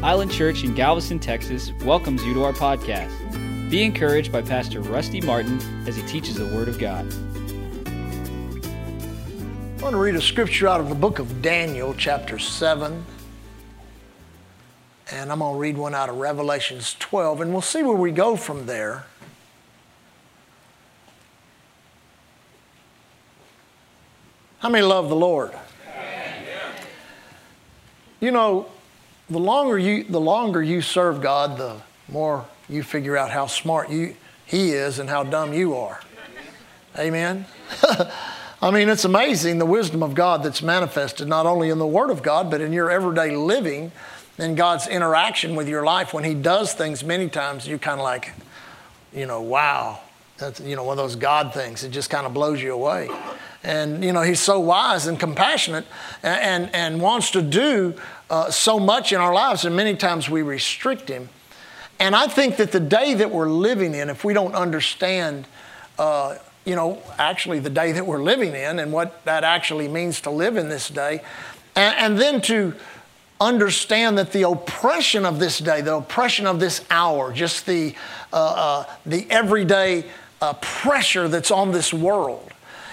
Island Church in Galveston, Texas welcomes you to our podcast. Be encouraged by Pastor Rusty Martin as he teaches the Word of God. I want to read a scripture out of the book of Daniel, chapter 7. And I'm going to read one out of Revelations 12, and we'll see where we go from there. How many love the Lord? You know, the longer you the longer you serve God, the more you figure out how smart you he is and how dumb you are. Amen. I mean, it's amazing the wisdom of God that's manifested not only in the Word of God, but in your everyday living and God's interaction with your life. When He does things, many times you kind of like, you know, wow. That's, you know, one of those God things. It just kind of blows you away. And, you know, He's so wise and compassionate and, and, and wants to do uh, so much in our lives, and many times we restrict Him. And I think that the day that we're living in, if we don't understand, uh, you know, actually the day that we're living in and what that actually means to live in this day, and, and then to understand that the oppression of this day, the oppression of this hour, just the, uh, uh, the everyday uh, pressure that's on this world,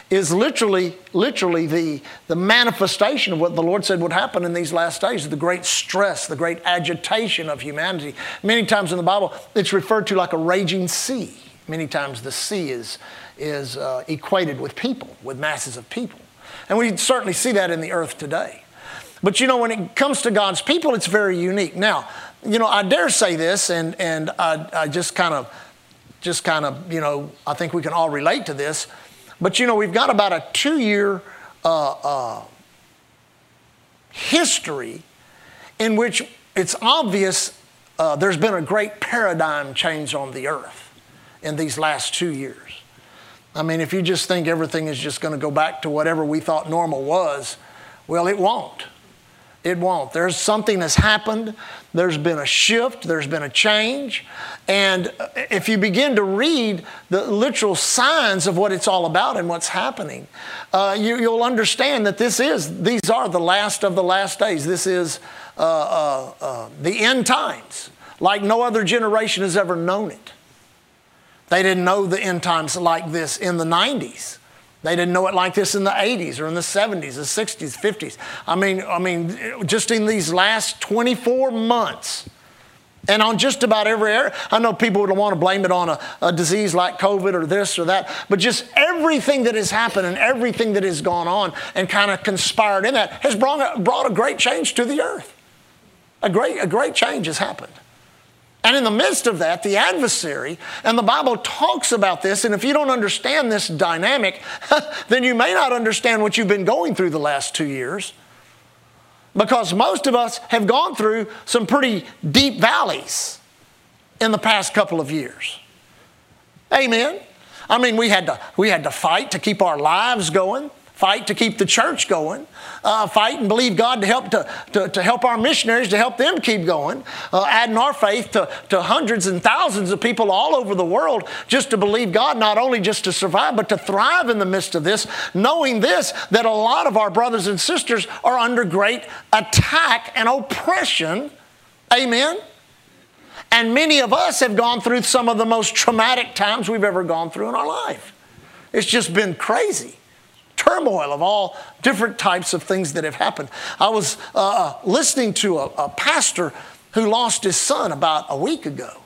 is literally, literally the, the manifestation of what the Lord said would happen in these last days the great stress, the great agitation of humanity. Many times in the Bible, it's referred to like a raging sea. Many times the sea is, is uh, equated with people, with masses of people. And we certainly see that in the earth today. But you know, when it comes to God's people, it's very unique. Now, you know, I dare say this, and, and I, I just kind of, just kind of, you know, I think we can all relate to this. But you know, we've got about a two year uh, uh, history in which it's obvious uh, there's been a great paradigm change on the earth in these last two years. I mean, if you just think everything is just going to go back to whatever we thought normal was, well, it won't. It won't. There's something that's happened. There's been a shift. There's been a change. And if you begin to read the literal signs of what it's all about and what's happening, uh, you, will understand that this is, these are the last of the last days. This is uh, uh, uh, the end times, like no other generation has ever known it. They didn't know the end times like this in the 90s. They didn't know it like this in the 80s or in the 70s, the 60s, 50s. I mean, I mean, just in these last 24 months, and on just about every area. I know people would want to blame it on a, a, disease like COVID or this or that, but just everything that has happened and everything that has gone on and kind of conspired in that has brought brought a great change to the earth. A great, a great change has happened. And in the midst of that, the adversary, and the Bible talks about this, and if you don't understand this dynamic, then you may not understand what you've been going through the last two years. Because most of us have gone through some pretty deep valleys in the past couple of years. Amen. I mean, we had to, we had to fight to keep our lives going fight to keep the church going, uh, fight and believe God to help to, to, to, help our missionaries to help them keep going, uh, adding our faith to, to hundreds and thousands of people all over the world just to believe God, not only just to survive, but to thrive in the midst of this, knowing this, that a lot of our brothers and sisters are under great attack and oppression. Amen. And many of us have gone through some of the most traumatic times we've ever gone through in our life. It's just been crazy turmoil of all different types of things that have happened. I was uh, uh, listening to a, a pastor who lost his son about a week ago.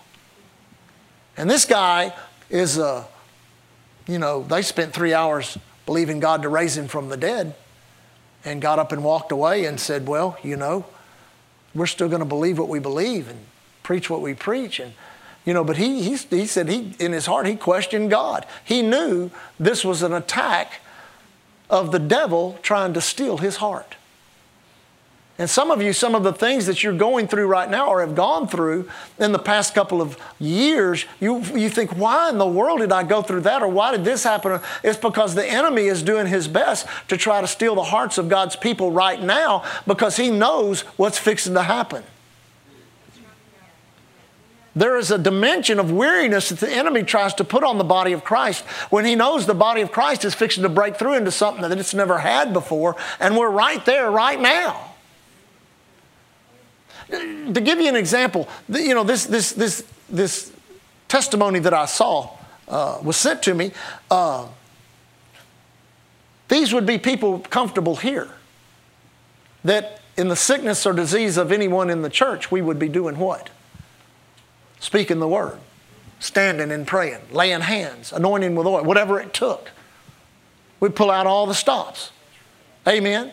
And this guy is, a, you know, they spent three hours believing God to raise him from the dead and got up and walked away and said, Well, you know, we're still going to believe what we believe and preach what we preach. And, you know, but he, he, he said he, in his heart, he questioned God. He knew this was an attack of the devil trying to steal his heart. And some of you, some of the things that you're going through right now or have gone through in the past couple of years, you, you think, why in the world did I go through that or why did this happen? It's because the enemy is doing his best to try to steal the hearts of God's people right now because he knows what's fixing to happen. There is a dimension of weariness that the enemy tries to put on the body of Christ when he knows the body of Christ is fixing to break through into something that it's never had before, and we're right there right now. To give you an example, you know, this, this, this, this testimony that I saw uh, was sent to me. Uh, these would be people comfortable here. That in the sickness or disease of anyone in the church, we would be doing what? Speaking the word, standing and praying, laying hands, anointing with oil, whatever it took. We'd pull out all the stops. Amen.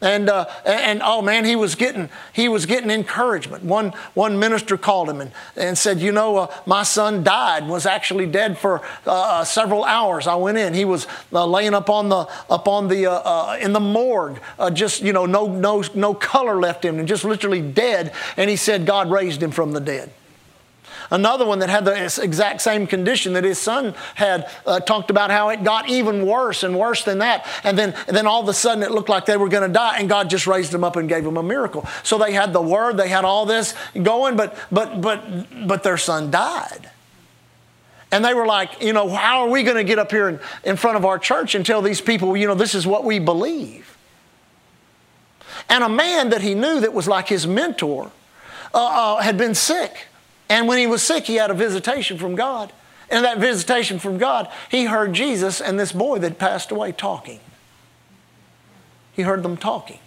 And, uh, and oh man, he was getting he was getting encouragement. One one minister called him and, and said, you know, uh, my son died, was actually dead for uh, uh several hours. I went in. He was uh, laying up on the up on the uh, in the morgue, just you know, no no no color left him, and just literally dead. And he said God raised him from the dead. Another one that had the exact same condition that his son had uh, talked about how it got even worse and worse than that. And then, and then all of a sudden it looked like they were going to die, and God just raised them up and gave them a miracle. So they had the word, they had all this going, but, but, but, but their son died. And they were like, you know, how are we going to get up here in, in front of our church and tell these people, you know, this is what we believe? And a man that he knew that was like his mentor uh, uh, had been sick. And when he was sick, he had a visitation from God. And that visitation from God, he heard Jesus and this boy that passed away talking. He heard them talking.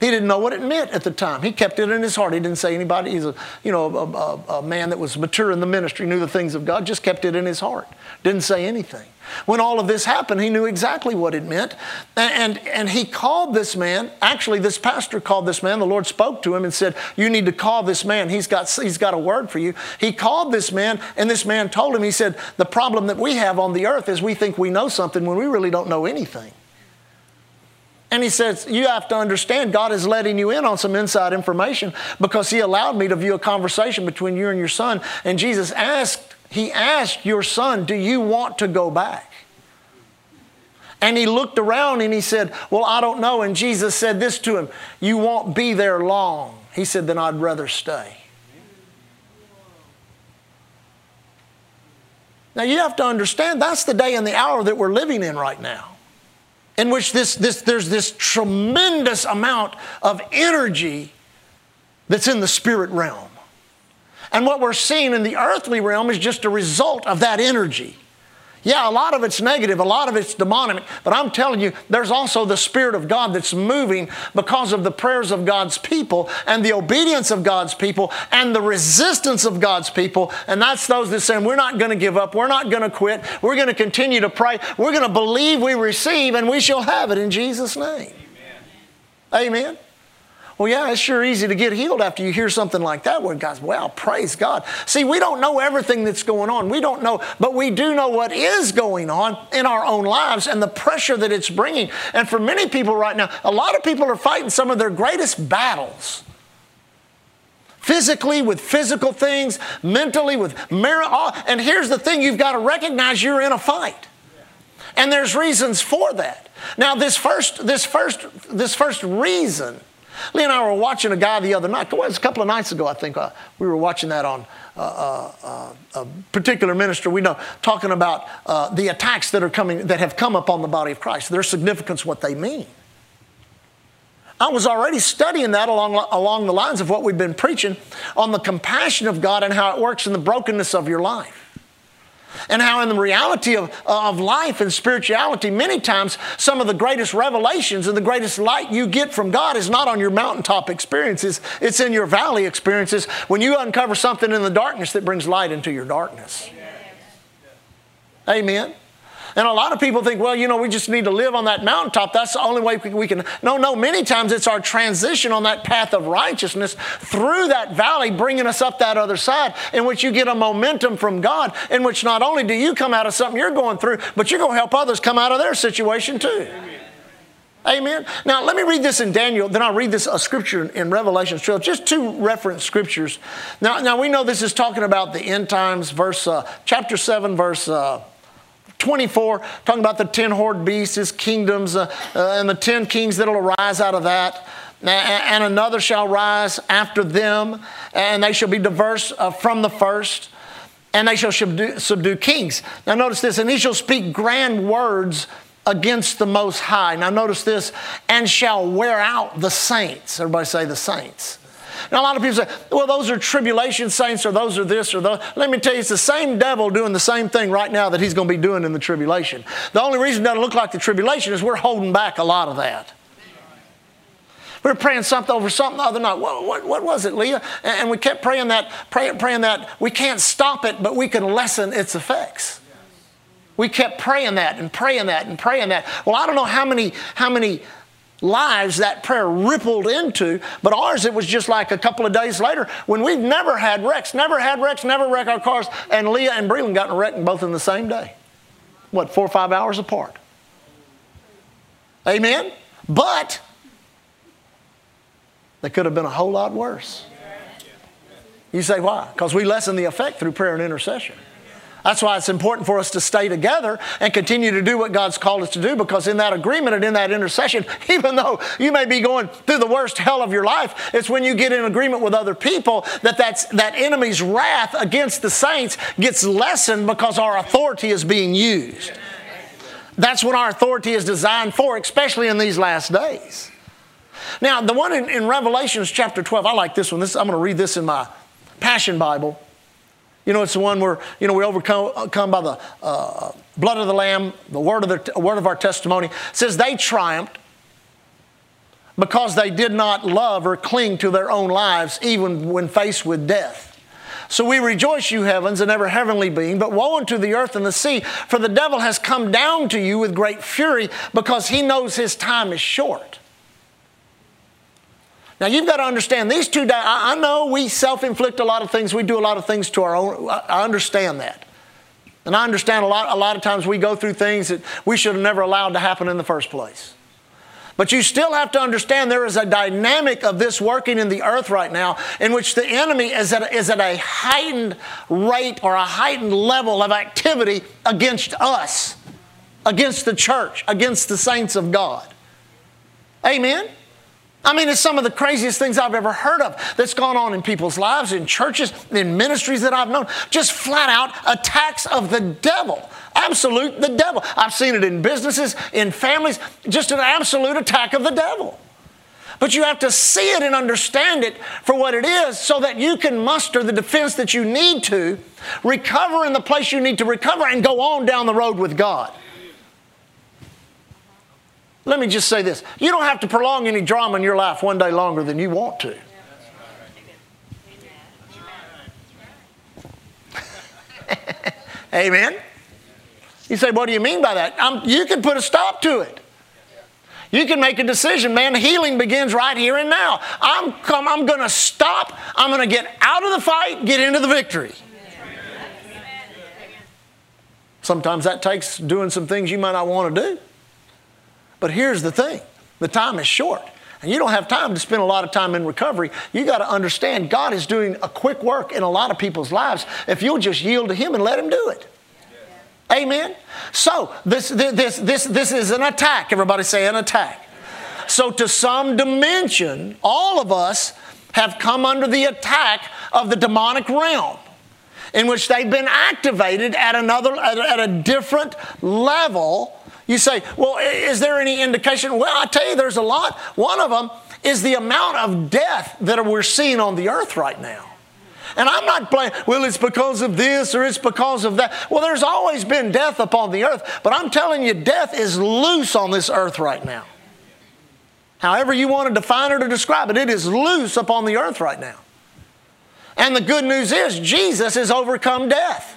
He didn't know what it meant at the time. He kept it in his heart. He didn't say anybody. He's a, you know, a, a, a, man that was mature in the ministry, knew the things of God, just kept it in his heart. Didn't say anything. When all of this happened, he knew exactly what it meant. And, and, he called this man, actually, this pastor called this man. The Lord spoke to him and said, You need to call this man. He's got, he's got a word for you. He called this man, and this man told him, He said, The problem that we have on the earth is we think we know something when we really don't know anything. And he says, You have to understand, God is letting you in on some inside information because He allowed me to view a conversation between you and your son. And Jesus asked, He asked your son, Do you want to go back? And he looked around and he said, Well, I don't know. And Jesus said this to him You won't be there long. He said, Then I'd rather stay. Now you have to understand that's the day and the hour that we're living in right now in which this, this, there's this tremendous amount of energy that's in the spirit realm. And what we're seeing in the earthly realm is just a result of that energy. Yeah, a lot of it's negative, a lot of it's demonic, but I'm telling you, there's also the Spirit of God that's moving because of the prayers of God's people and the obedience of God's people and the resistance of God's people. And that's those that say, We're not going to give up, we're not going to quit, we're going to continue to pray, we're going to believe we receive, and we shall have it in Jesus' name. Amen. Amen. Well, yeah, it's sure easy to get healed after you hear something like that where God's, well, praise God. See, we don't know everything that's going on. We don't know, but we do know what is going on in our own lives and the pressure that it's bringing. And for many people right now, a lot of people are fighting some of their greatest battles physically with physical things, mentally with. And here's the thing you've got to recognize you're in a fight. And there's reasons for that. Now, this first, this first, this first reason Lee and I were watching a guy the other night. It was a couple of nights ago, I think. Uh, we were watching that on uh, uh, uh a particular minister we know talking about uh, the attacks that are coming that have come upon the body of Christ. Their significance, what they mean. I was already studying that along, along the lines of what we've been preaching on the compassion of God and how it works in the brokenness of your life and how in the reality of, of life and spirituality, many times some of the greatest revelations and the greatest light you get from God is not on your mountaintop experiences, it's in your valley experiences when you uncover something in the darkness that brings light into your darkness. Amen. And a lot of people think, well, you know, we just need to live on that mountaintop. That's the only way we can. No, no, many times it's our transition on that path of righteousness through that valley, bringing us up that other side, in which you get a momentum from God, in which not only do you come out of something you're going through, but you're going to help others come out of their situation too. Amen. Amen. Now, let me read this in Daniel, then I'll read this a scripture in Revelation 12, just two reference scriptures. Now, now we know this is talking about the end times, verse, uh, chapter 7, verse uh, 24, talking about the 10 horned beasts, his kingdoms, uh, uh, and the 10 kings that'll arise out of that. And another shall rise after them, and they shall be diverse uh, from the first, and they shall subdue, subdue kings. Now, notice this, and he shall speak grand words against the Most High. Now, notice this, and shall wear out the saints. Everybody say the saints Now, a lot of people say, well, those are tribulation saints or those are this or those. Let me tell you, it's the same devil doing the same thing right now that he's going to be doing in the tribulation. The only reason it doesn't look like the tribulation is we're holding back a lot of that. We were praying something over something the other night. What, what, what was it, Leah? And we kept praying that, praying, praying that we can't stop it, but we can lessen its effects. We kept praying that and praying that and praying that. Well, I don't know how many, how many lives that prayer rippled into, but ours it was just like a couple of days later when we've never had wrecks, never had wrecks, never wrecked our cars, and Leah and Breland got in a wreck both in the same day. What, four or five hours apart? Amen? But they could have been a whole lot worse. You say why? Because we lessen the effect through prayer and intercession. That's why it's important for us to stay together and continue to do what God's called us to do because in that agreement and in that intercession, even though you may be going through the worst hell of your life, it's when you get in agreement with other people that that's, that enemy's wrath against the saints gets lessened because our authority is being used. That's what our authority is designed for, especially in these last days. Now, the one in, in Revelations chapter 12, I like this one. This, I'm going to read this in my Passion Bible. You know, it's the one where, you know, we overcome uh, by the uh, blood of the Lamb, the word of, the, word of our testimony. It says they triumphed because they did not love or cling to their own lives even when faced with death. So we rejoice, you heavens, and every heavenly being, but woe unto the earth and the sea, for the devil has come down to you with great fury because he knows his time is short. Now you've got to understand these two. I know we self-inflict a lot of things. We do a lot of things to our own. I understand that, and I understand a lot. A lot of times we go through things that we should have never allowed to happen in the first place. But you still have to understand there is a dynamic of this working in the earth right now in which the enemy is at, is at a heightened rate or a heightened level of activity against us, against the church, against the saints of God. Amen? I mean, it's some of the craziest things I've ever heard of that's gone on in people's lives, in churches, in ministries that I've known. Just flat out attacks of the devil. Absolute the devil. I've seen it in businesses, in families, just an absolute attack of the devil. But you have to see it and understand it for what it is so that you can muster the defense that you need to, recover in the place you need to recover, and go on down the road with God. Let me just say this you don't have to prolong any drama in your life one day longer than you want to. Amen. You say, what do you mean by that? I'm, you can put a stop to it. You can make a decision, man. Healing begins right here and now. I'm, come, I'm going to stop. I'm going to get out of the fight, get into the victory. Sometimes that takes doing some things you might not want to do. But here's the thing the time is short. And you don't have time to spend a lot of time in recovery. You got to understand God is doing a quick work in a lot of people's lives if you'll just yield to Him and let Him do it. Amen. So this this this this is an attack. Everybody say an attack. So to some dimension, all of us have come under the attack of the demonic realm in which they've been activated at another at a different level you say, well, is there any indication? Well, I tell you, there's a lot. One of them is the amount of death that we're seeing on the earth right now. And I'm not playing, well, it's because of this or it's because of that. Well, there's always been death upon the earth, but I'm telling you, death is loose on this earth right now. However, you want to define it or describe it, it is loose upon the earth right now. And the good news is, Jesus has overcome death.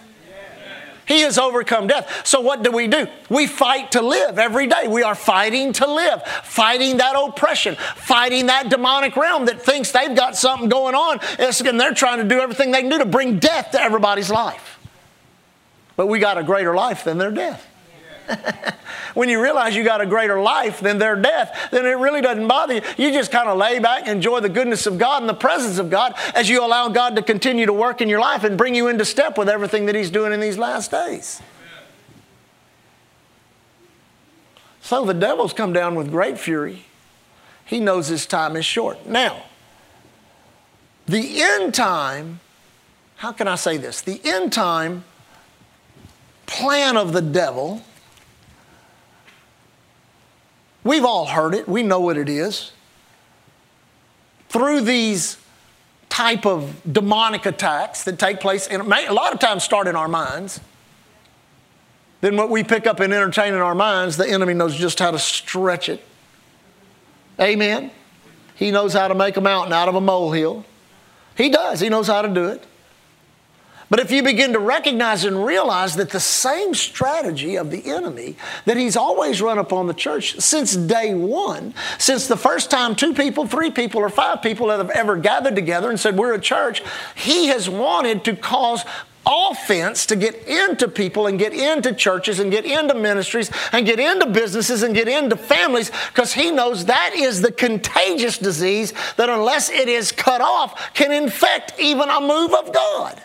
He has overcome death. So what do we do? We fight to live every day. We are fighting to live, fighting that oppression, fighting that demonic realm that thinks they've got something going on and they're trying to do everything they can do to bring death to everybody's life. But we got a greater life than their death. when you realize you got a greater life than their death, then it really doesn't bother you. You just kind of lay back, enjoy the goodness of God and the presence of God as you allow God to continue to work in your life and bring you into step with everything that He's doing in these last days. So the devil's come down with great fury. He knows his time is short. Now, the end time, how can I say this? The end time plan of the devil We've all heard it, we know what it is. Through these type of demonic attacks that take place, and a lot of times start in our minds. Then what we pick up and entertain in our minds, the enemy knows just how to stretch it. Amen. He knows how to make a mountain out of a molehill. He does. He knows how to do it. But if you begin to recognize and realize that the same strategy of the enemy that he's always run upon the church since day one, since the first time two people, three people, or five people have ever gathered together and said, We're a church, he has wanted to cause offense to get into people and get into churches and get into ministries and get into businesses and get into families because he knows that is the contagious disease that, unless it is cut off, can infect even a move of God.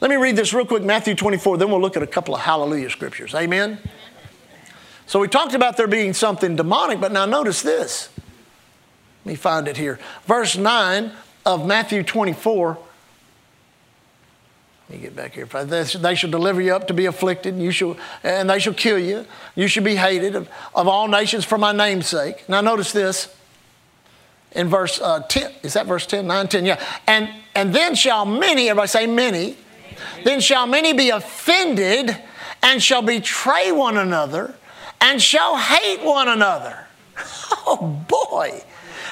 Let me read this real quick Matthew 24, then we'll look at a couple of hallelujah scriptures. Amen? So we talked about there being something demonic, but now notice this. Let me find it here. Verse 9 of Matthew 24. Let me get back here. They shall deliver you up to be afflicted, and, you shall, and they shall kill you. You shall be hated of, of all nations for my name's sake. Now, notice this in verse uh, 10. Is that verse 10? 9, 10, yeah. And, and then shall many, everybody say many, then shall many be offended and shall betray one another and shall hate one another. Oh boy.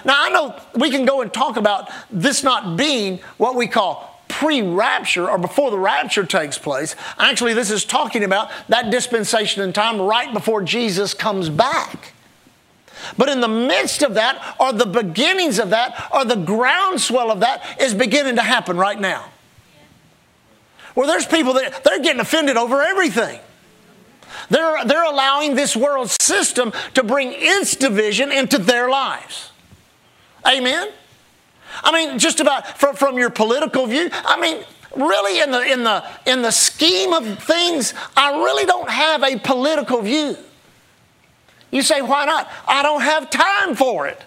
Now I know we can go and talk about this not being what we call pre rapture or before the rapture takes place. Actually, this is talking about that dispensation in time right before Jesus comes back. But in the midst of that, or the beginnings of that, or the groundswell of that, is beginning to happen right now. Well, there's people that they're getting offended over everything. They're, they're allowing this world system to bring its division into their lives. Amen? I mean, just about from, from your political view, I mean, really in the, in, the, in the scheme of things, I really don't have a political view. You say, why not? I don't have time for it.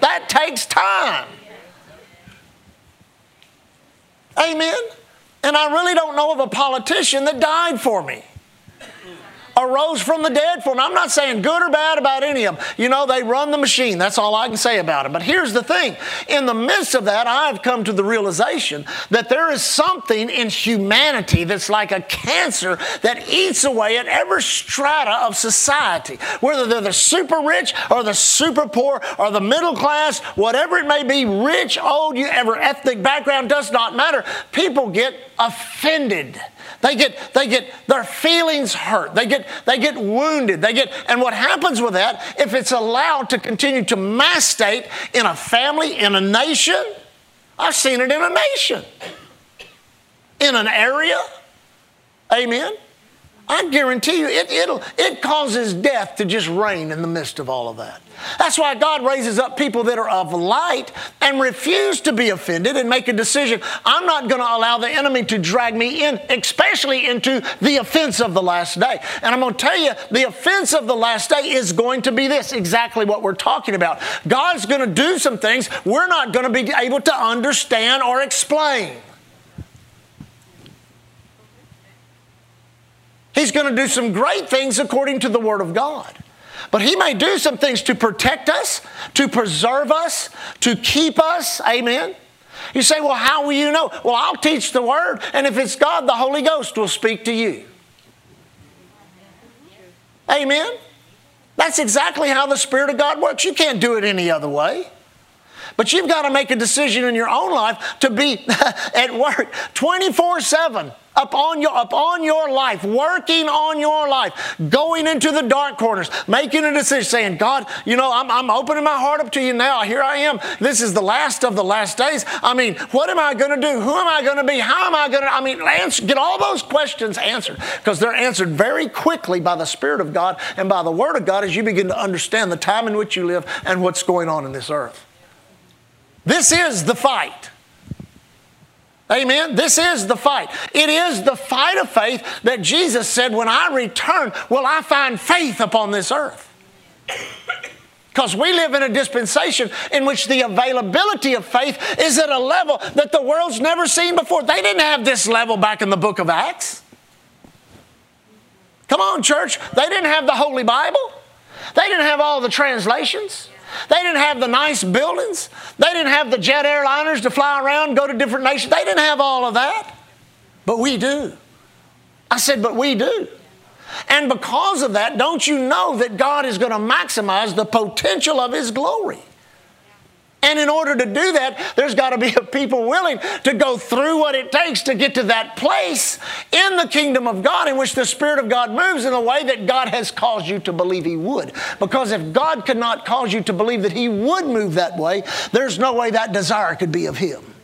That takes time. Amen? And I really don't know of a politician that died for me arose from the dead for me. I'm not saying good or bad about any of them. You know, they run the machine. That's all I can say about it. But here's the thing in the midst of that, I've come to the realization that there is something in humanity that's like a cancer that eats away at every strata of society, whether they're the super rich or the super poor or the middle class, whatever it may be, rich, old, you ever ethnic background does not matter. People get offended they get, they get their feelings hurt. They get, they get wounded. They get, and what happens with that, if it's allowed to continue to mastate in a family, in a nation, I've seen it in a nation, in an area. Amen. I guarantee you, it, it'll, it causes death to just reign in the midst of all of that. That's why God raises up people that are of light and refuse to be offended and make a decision. I'm not going to allow the enemy to drag me in, especially into the offense of the last day. And I'm going to tell you, the offense of the last day is going to be this exactly what we're talking about. God's going to do some things we're not going to be able to understand or explain. He's going to do some great things according to the Word of God. But He may do some things to protect us, to preserve us, to keep us. Amen. You say, well, how will you know? Well, I'll teach the Word, and if it's God, the Holy Ghost will speak to you. Amen. That's exactly how the Spirit of God works. You can't do it any other way. But you've got to make a decision in your own life to be at work 24 7 upon your, upon your life, working on your life, going into the dark corners, making a decision, saying, God, you know, I'm, I'm opening my heart up to you now. Here I am. This is the last of the last days. I mean, what am I going to do? Who am I going to be? How am I going to, I mean, answer, get all those questions answered because they're answered very quickly by the Spirit of God and by the Word of God as you begin to understand the time in which you live and what's going on in this earth. This is the fight. Amen. This is the fight. It is the fight of faith that Jesus said, When I return, will I find faith upon this earth? Because we live in a dispensation in which the availability of faith is at a level that the world's never seen before. They didn't have this level back in the book of Acts. Come on, church. They didn't have the Holy Bible, they didn't have all the translations. They didn't have the nice buildings. They didn't have the jet airliners to fly around, go to different nations. They didn't have all of that. But we do. I said, but we do. And because of that, don't you know that God is going to maximize the potential of His glory? And in order to do that, there's got to be a people willing to go through what it takes to get to that place in the kingdom of God in which the Spirit of God moves in a way that God has caused you to believe He would. Because if God could not cause you to believe that He would move that way, there's no way that desire could be of Him.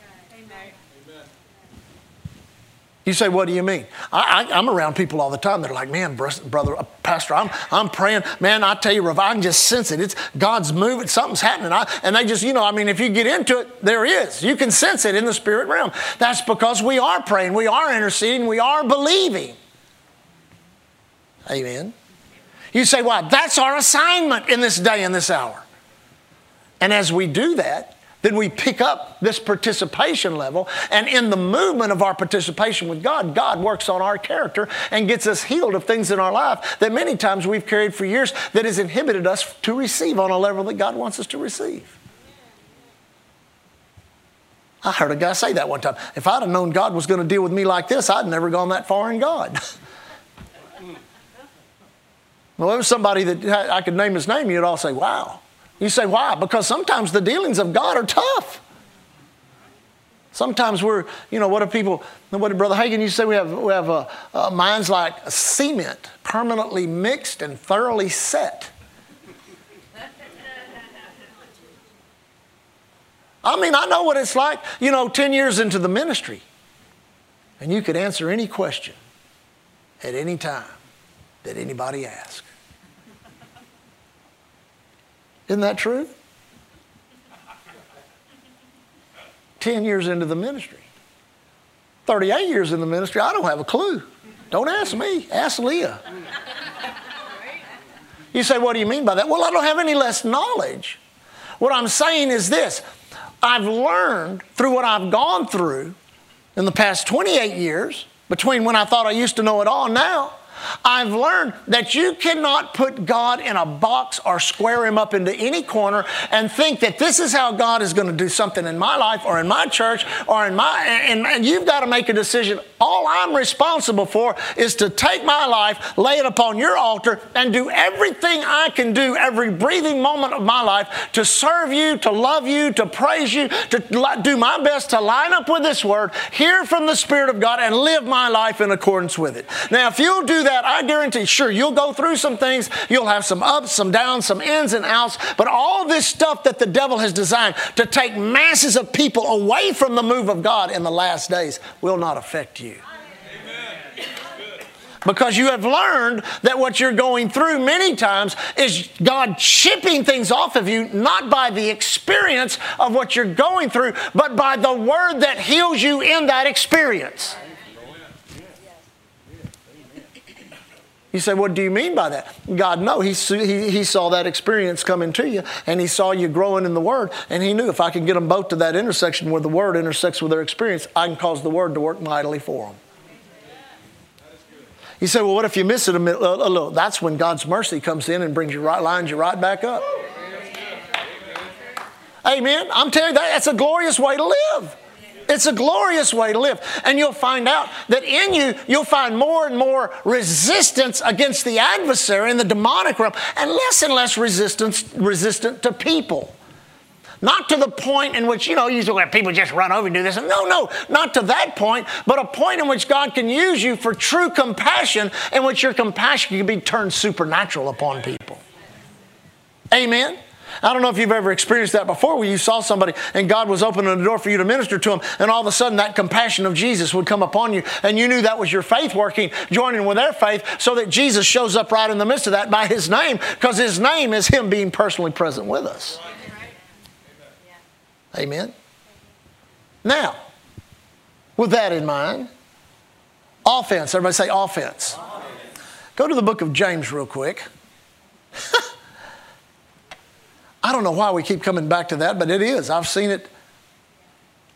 You say, what do you mean? I, am around people all the time that are like, man, brother, uh, pastor, I'm, I'm praying. Man, I tell you, I can just sense it. It's God's moving, something's happening. I, and they just, you know, I mean, if you get into it, there is. You can sense it in the spirit realm. That's because we are praying, we are interceding, we are believing. Amen. You say, well, that's our assignment in this day and this hour. And as we do that, then we pick up this participation level. And in the movement of our participation with God, God works on our character and gets us healed of things in our life that many times we've carried for years that has inhibited us to receive on a level that God wants us to receive. I heard a guy say that one time. If I'd have known God was going to deal with me like this, I'd never gone that far in God. well, there was somebody that I could name his name, you'd all say, wow. You say, why? Because sometimes the dealings of God are tough. Sometimes we're, you know, what do people, what did Brother Hagin to say? We have, we have uh, uh, minds like cement, permanently mixed and thoroughly set. I mean, I know what it's like, you know, 10 years into the ministry, and you could answer any question at any time that anybody asks. Isn't that true? 10 years into the ministry. 38 years in the ministry, I don't have a clue. Don't ask me, ask Leah. You say, what do you mean by that? Well, I don't have any less knowledge. What I'm saying is this I've learned through what I've gone through in the past 28 years, between when I thought I used to know it all now, I've learned that you cannot put God in a box or square him up into any corner and think that this is how God is going to do something in my life or in my church or in my, and, and you've got to make a decision. All I'm responsible for is to take my life, lay it upon your altar, and do everything I can do every breathing moment of my life to serve you, to love you, to praise you, to do my best to line up with this word, hear from the Spirit of God, and live my life in accordance with it. Now, if you'll do that, that, I guarantee, sure, you'll go through some things. You'll have some ups, some downs, some ins and outs. But all this stuff that the devil has designed to take masses of people away from the move of God in the last days will not affect you because you have learned that what you're going through many times is God chipping things off of you, not by the experience of what you're going through, but by the word that heals you in that experience. You say, what do you mean by that? God, no, he, he, he saw that experience coming to you, and he saw you growing in the Word, and he knew if I can get them both to that intersection where the Word intersects with their experience, I can cause the Word to work mightily for them. You say, well, what if you miss it a, little? That's when God's mercy comes in and brings you right, lines you right back up. Amen. I'm telling you that that's a glorious way to live. It's a glorious way to live. And you'll find out that in you, you'll find more and more resistance against the adversary in the demonic realm and less and less resistance resistant to people. Not to the point in which, you know, usually when people just run over and do this. No, no, not to that point, but a point in which God can use you for true compassion, in which your compassion can be turned supernatural upon people. Amen? I don't know if you've ever experienced that before where you saw somebody and God was opening the door for you to minister to them, and all of a sudden that compassion of Jesus would come upon you, and you knew that was your faith working, joining with their faith, so that Jesus shows up right in the midst of that by His name, because His name is Him being personally present with us. Amen. Now, with that in mind, offense. Everybody say offense. offense. Go to the book of James real quick. I don't know why we keep coming back to that, but it is. I've seen it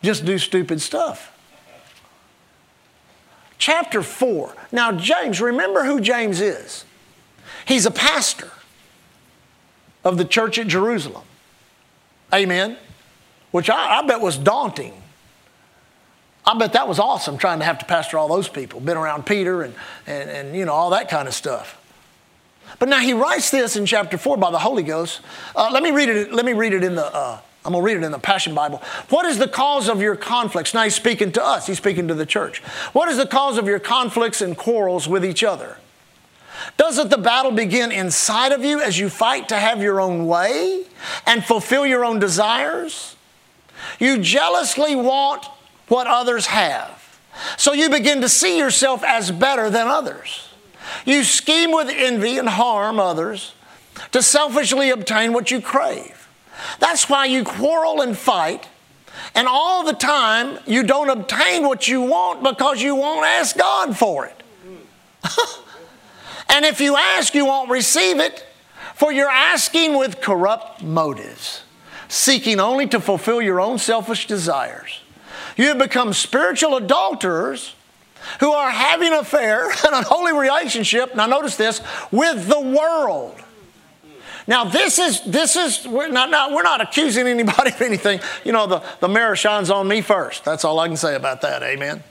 just do stupid stuff. Chapter 4. Now, James, remember who James is. He's a pastor of the church at Jerusalem. Amen. Which I, I bet was daunting. I bet that was awesome trying to have to pastor all those people, been around Peter and, and, and you know, all that kind of stuff. But now he writes this in chapter 4 by the Holy Ghost. Uh, let, me read it, let me read it in the, uh, I'm going to read it in the Passion Bible. What is the cause of your conflicts? Now he's speaking to us, he's speaking to the church. What is the cause of your conflicts and quarrels with each other? Doesn't the battle begin inside of you as you fight to have your own way and fulfill your own desires? You jealously want what others have. So you begin to see yourself as better than others. You scheme with envy and harm others to selfishly obtain what you crave. That's why you quarrel and fight, and all the time you don't obtain what you want because you won't ask God for it. and if you ask, you won't receive it, for you're asking with corrupt motives, seeking only to fulfill your own selfish desires. You have become spiritual adulterers who are having an affair, an unholy relationship, now notice this, with the world. Now this is this is we're not, not, we're not accusing anybody of anything. You know the, the mirror shines on me first. That's all I can say about that. Amen.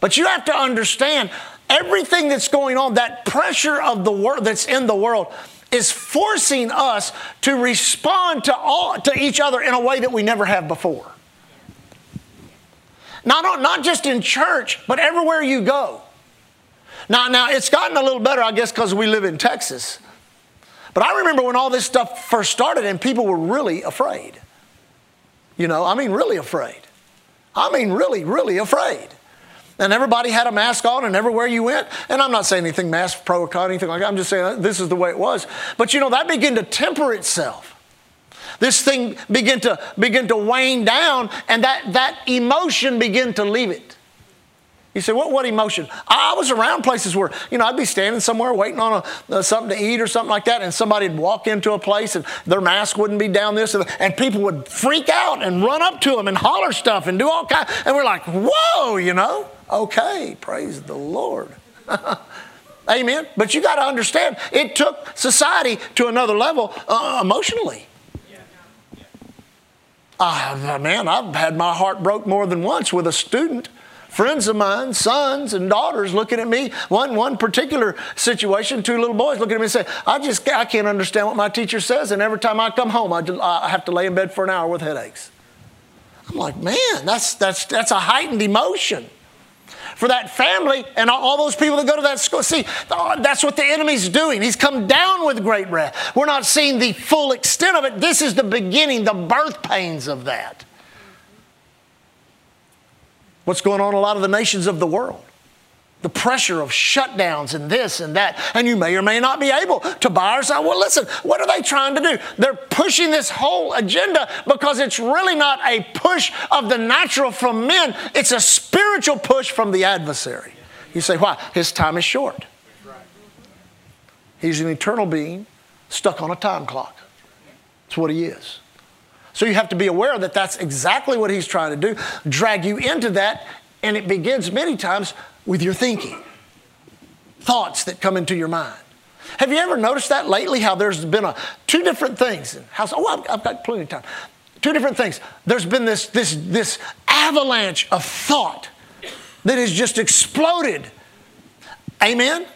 But you have to understand everything that's going on, that pressure of the world that's in the world is forcing us to respond to all to each other in a way that we never have before. Not, not just in church, but everywhere you go. Now, now it's gotten a little better, I guess, because we live in Texas. But I remember when all this stuff first started and people were really afraid. You know, I mean, really afraid. I mean, really, really afraid. And everybody had a mask on, and everywhere you went, and I'm not saying anything mask pro or con, anything like that. I'm just saying this is the way it was. But you know, that began to temper itself this thing begin to begin to wane down and that, that emotion begin to leave it. You say, what, what emotion? I was around places where, you know, I'd be standing somewhere waiting on a, uh, something to eat or something like that, and somebody'd walk into a place and their mask wouldn't be down this, and, and people would freak out and run up to them and holler stuff and do all kinds. And we're like, whoa, you know? Okay, praise the Lord. Amen. But you got to understand, it took society to another level uh, emotionally. Uh, man, I've had my heart broke more than once with a student. Friends of mine, sons and daughters looking at me. One, one particular situation, two little boys looking at me and say, I just I can't understand what my teacher says. And every time I come home, I, I have to lay in bed for an hour with headaches. I'm like, man, that's, that's, that's a heightened emotion for that family and all those people that go to that school. See, oh, that's what the enemy's doing. He's come down with great wrath. We're not seeing the full extent of it. This is the beginning, the birth pains of that. What's going on in a lot of the nations of the world? The pressure of shutdowns and this and that, and you may or may not be able to buy or sell. Well, listen, what are they trying to do? They're pushing this whole agenda because it's really not a push of the natural from men, it's a spiritual push from the adversary. You say, why? His time is short. He's an eternal being stuck on a time clock. That's what he is. So you have to be aware that that's exactly what he's trying to do drag you into that, and it begins many times with your thinking, thoughts that come into your mind. Have you ever noticed that lately? How there's been a, two different things. How, oh, I've, I've got plenty of time. Two different things. There's been this, this, this avalanche of thought that has just exploded. Amen?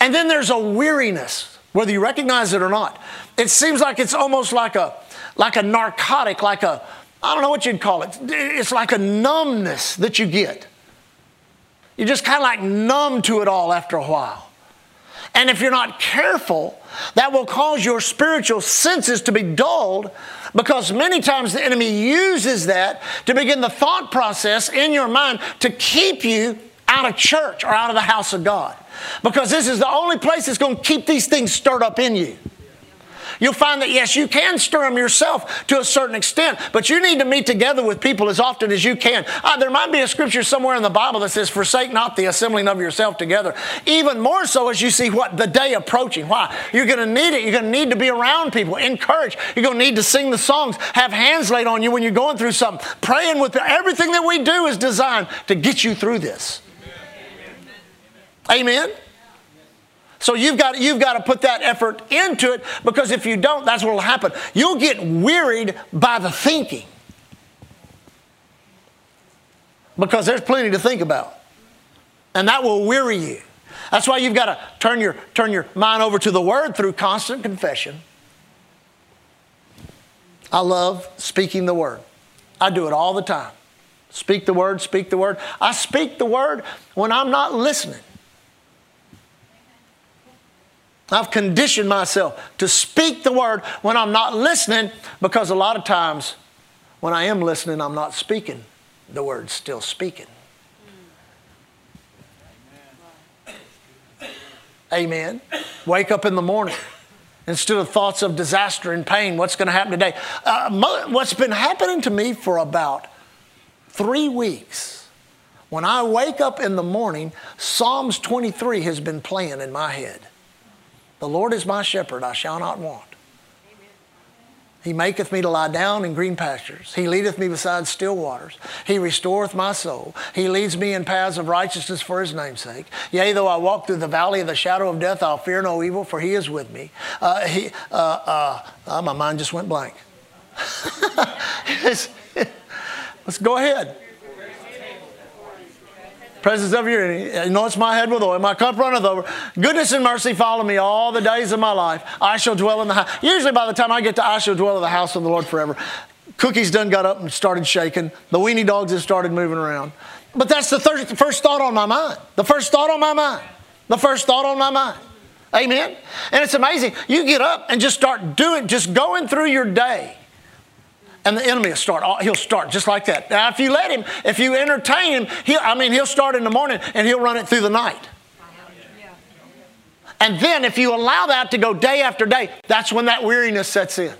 And then there's a weariness, whether you recognize it or not. It seems like it's almost like a, like a narcotic, like a, I don't know what you'd call it. It's like a numbness that you get. You're just kind of like numb to it all after a while. And if you're not careful, that will cause your spiritual senses to be dulled because many times the enemy uses that to begin the thought process in your mind to keep you out of church or out of the house of God. Because this is the only place that's going to keep these things stirred up in you. You'll find that, yes, you can stir them yourself to a certain extent, but you need to meet together with people as often as you can. Uh, there might be a scripture somewhere in the Bible that says, Forsake not the assembling of yourself together. Even more so as you see what the day approaching. Why? You're going to need it. You're going to need to be around people, encourage. You're going to need to sing the songs, have hands laid on you when you're going through something. Praying with everything that we do is designed to get you through this. Amen. Amen. So you've got, you've got to put that effort into it because if you don't, that's what will happen. You'll get wearied by the thinking because there's plenty to think about. And that will weary you. That's why you've got to turn your, turn your mind over to the Word through constant confession. I love speaking the Word, I do it all the time. Speak the Word, speak the Word. I speak the Word when I'm not listening. I've conditioned myself to speak the word when I'm not listening because a lot of times when I am listening, I'm not speaking. The word's still speaking. Amen. Wake up in the morning. Instead of thoughts of disaster and pain, what's going to happen today? Uh, what's been happening to me for about three weeks, when I wake up in the morning, Psalms 23 has been playing in my head. The Lord is my shepherd, I shall not want. He maketh me to lie down in green pastures. He leadeth me beside still waters. He restoreth my soul. He leads me in paths of righteousness for his name's sake. Yea, though I walk through the valley of the shadow of death, I'll fear no evil, for he is with me. Uh, he, uh, uh, uh my mind just went blank. Let's go ahead presence of your anoints my head with oil, my cup runneth over. Goodness and mercy follow me all the days of my life. I shall dwell in the house. Usually by the time I get to I shall dwell in the house of the Lord forever, Cookie's done got up and started shaking. The weenie dogs have started moving around. But that's the third, first thought on my mind. The first thought on my mind. The first thought on my mind. Amen. And it's amazing. You get up and just start doing, just going through your day and the enemy will start. He'll start just like that. Now, if you let him, if you entertain him, he I mean, he'll start in the morning and he'll run it through the night. And then, if you allow that to go day after day, that's when that weariness sets in.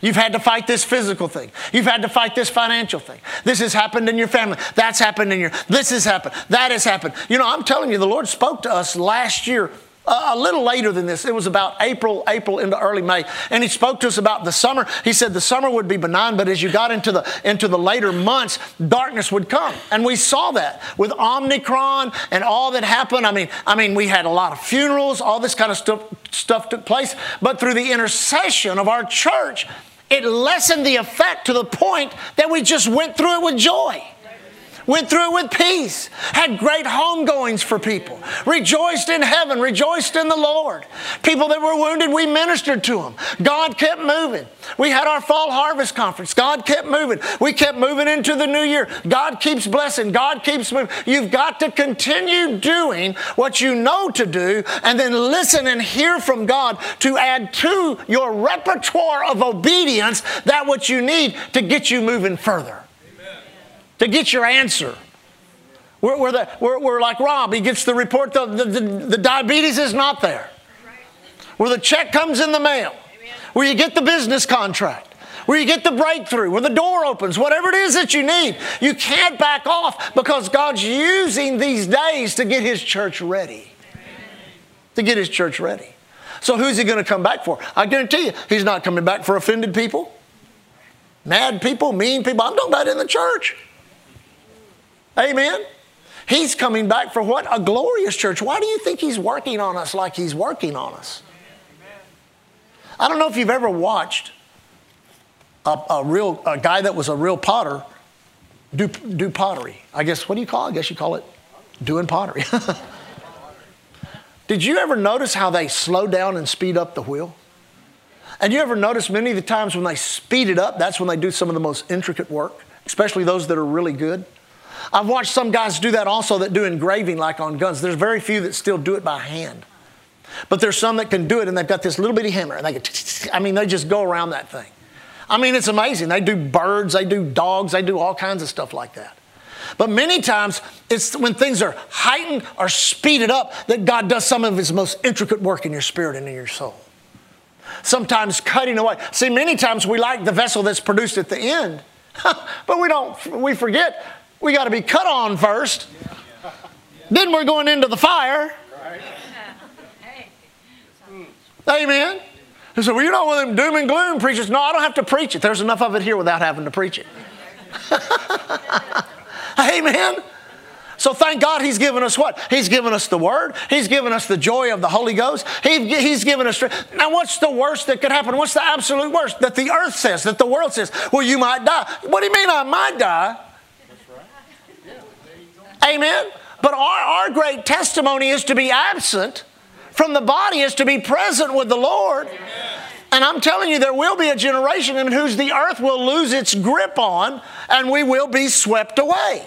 You've had to fight this physical thing. You've had to fight this financial thing. This has happened in your family. That's happened in your, this has happened. That has happened. You know, I'm telling you, the Lord spoke to us last year a little later than this. It was about April, April into early May. And he spoke to us about the summer. He said the summer would be benign, but as you got into the, into the later months, darkness would come. And we saw that with Omicron and all that happened. I mean, I mean, we had a lot of funerals, all this kind of stuff, stuff took place. But through the intercession of our church, it lessened the effect to the point that we just went through it with joy went through with peace, had great homegoings for people, rejoiced in heaven, rejoiced in the Lord. People that were wounded, we ministered to them. God kept moving. We had our fall harvest conference. God kept moving. We kept moving into the new year. God keeps blessing. God keeps moving. You've got to continue doing what you know to do and then listen and hear from God to add to your repertoire of obedience that what you need to get you moving further to get your answer. We're, we're, the, we're, we're like Rob, he gets the report the, the, the, the diabetes is not there. Where the check comes in the mail, where you get the business contract, where you get the breakthrough, where the door opens, whatever it is that you need. You can't back off because God's using these days to get His church ready. To get His church ready. So who's He going to come back for? I guarantee you, He's not coming back for offended people, mad people, mean people. I'm talking about in the church. Amen. He's coming back for what? A glorious church. Why do you think he's working on us like he's working on us? I don't know if you've ever watched a, a real a guy that was a real potter do, do pottery. I guess, what do you call it? I guess you call it doing pottery. Did you ever notice how they slow down and speed up the wheel? And you ever notice many of the times when they speed it up, that's when they do some of the most intricate work, especially those that are really good? I've watched some guys do that also that do engraving like on guns. There's very few that still do it by hand. But there's some that can do it and they've got this little bitty hammer and they can, I mean, they just go around that thing. I mean, it's amazing. They do birds, they do dogs, they do all kinds of stuff like that. But many times, it's when things are heightened or speeded up that God does some of His most intricate work in your spirit and in your soul. Sometimes cutting away. See, many times we like the vessel that's produced at the end, but we don't, we forget we got to be cut on first. Then we're going into the fire. Amen. He said, Well, you're not one of them doom and gloom preachers. No, I don't have to preach it. There's enough of it here without having to preach it. Amen. So thank God He's given us what? He's given us the Word. He's given us the joy of the Holy Ghost. He, he's given us. Now, what's the worst that could happen? What's the absolute worst? That the earth says, that the world says, well, you might die. What do you mean I might die? Amen? But our, our great testimony is to be absent from the body, is to be present with the Lord. And I'm telling you, there will be a generation in whose the earth will lose its grip on, and we will be swept away.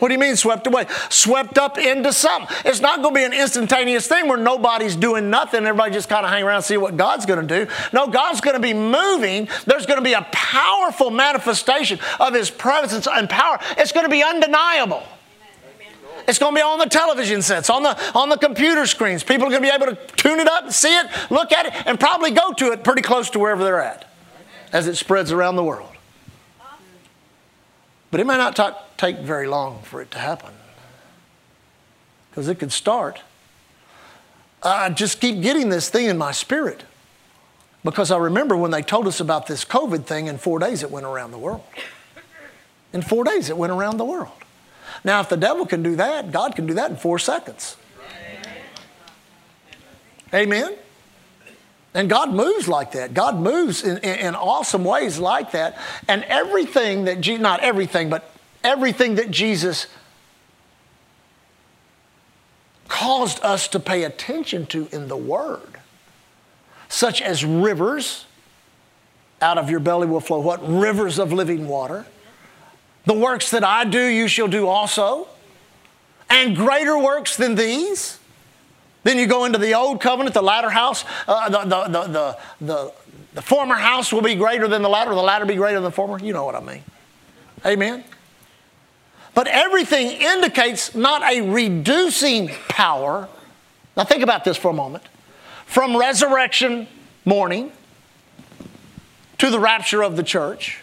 What do you mean swept away? Swept up into something. It's not going to be an instantaneous thing where nobody's doing nothing. Everybody just kind of hang around and see what God's going to do. No, God's going to be moving. There's going to be a powerful manifestation of His presence and power. It's going to be undeniable. It's going to be on the television sets, on the, on the computer screens. People are going to be able to tune it up, see it, look at it, and probably go to it pretty close to wherever they're at as it spreads around the world. But it may not take very long for it to happen because it could start. I just keep getting this thing in my spirit because I remember when they told us about this COVID thing, in four days it went around the world. In four days it went around the world. Now, if the devil can do that, God can do that in four seconds. Amen? And God moves like that. God moves in, in, in awesome ways like that. And everything that, Je- not everything, but everything that Jesus caused us to pay attention to in the Word, such as rivers, out of your belly will flow what? Rivers of living water. The works that I do, you shall do also. And greater works than these. Then you go into the old covenant, the latter house, uh, the, the, the, the, former house will be greater than the latter, the latter be greater than the former. You know what I mean. Amen. But everything indicates not a reducing power. Now, think about this for a moment. From resurrection morning to the rapture of the church,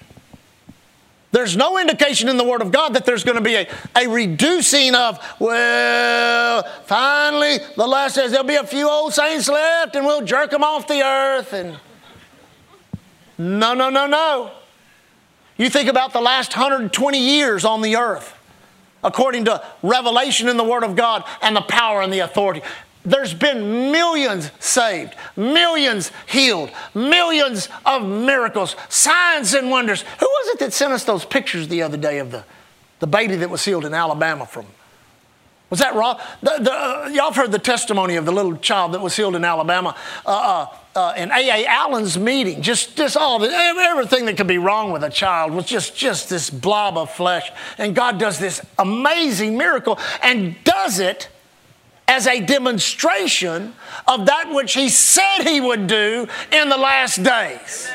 there's no indication in the Word of God that there's going to be a, a reducing of, well, finally, the last says there'll be a few old saints left and we'll jerk them off the earth. And no, no, no, no. You think about the last 120 years on the earth, according to revelation in the Word of God and the power and the authority there's been millions saved, millions healed, millions of miracles, signs and wonders. Who was it that sent us those pictures the other day of the, the baby that was healed in Alabama from? Was that Rob? The, the, uh, y'all heard the testimony of the little child that was healed in Alabama uh, uh, uh in A.A. Allen's meeting. Just, just all the, everything that could be wrong with a child was just, just this blob of flesh. And God does this amazing miracle and does it as a demonstration of that which he said he would do in the last days.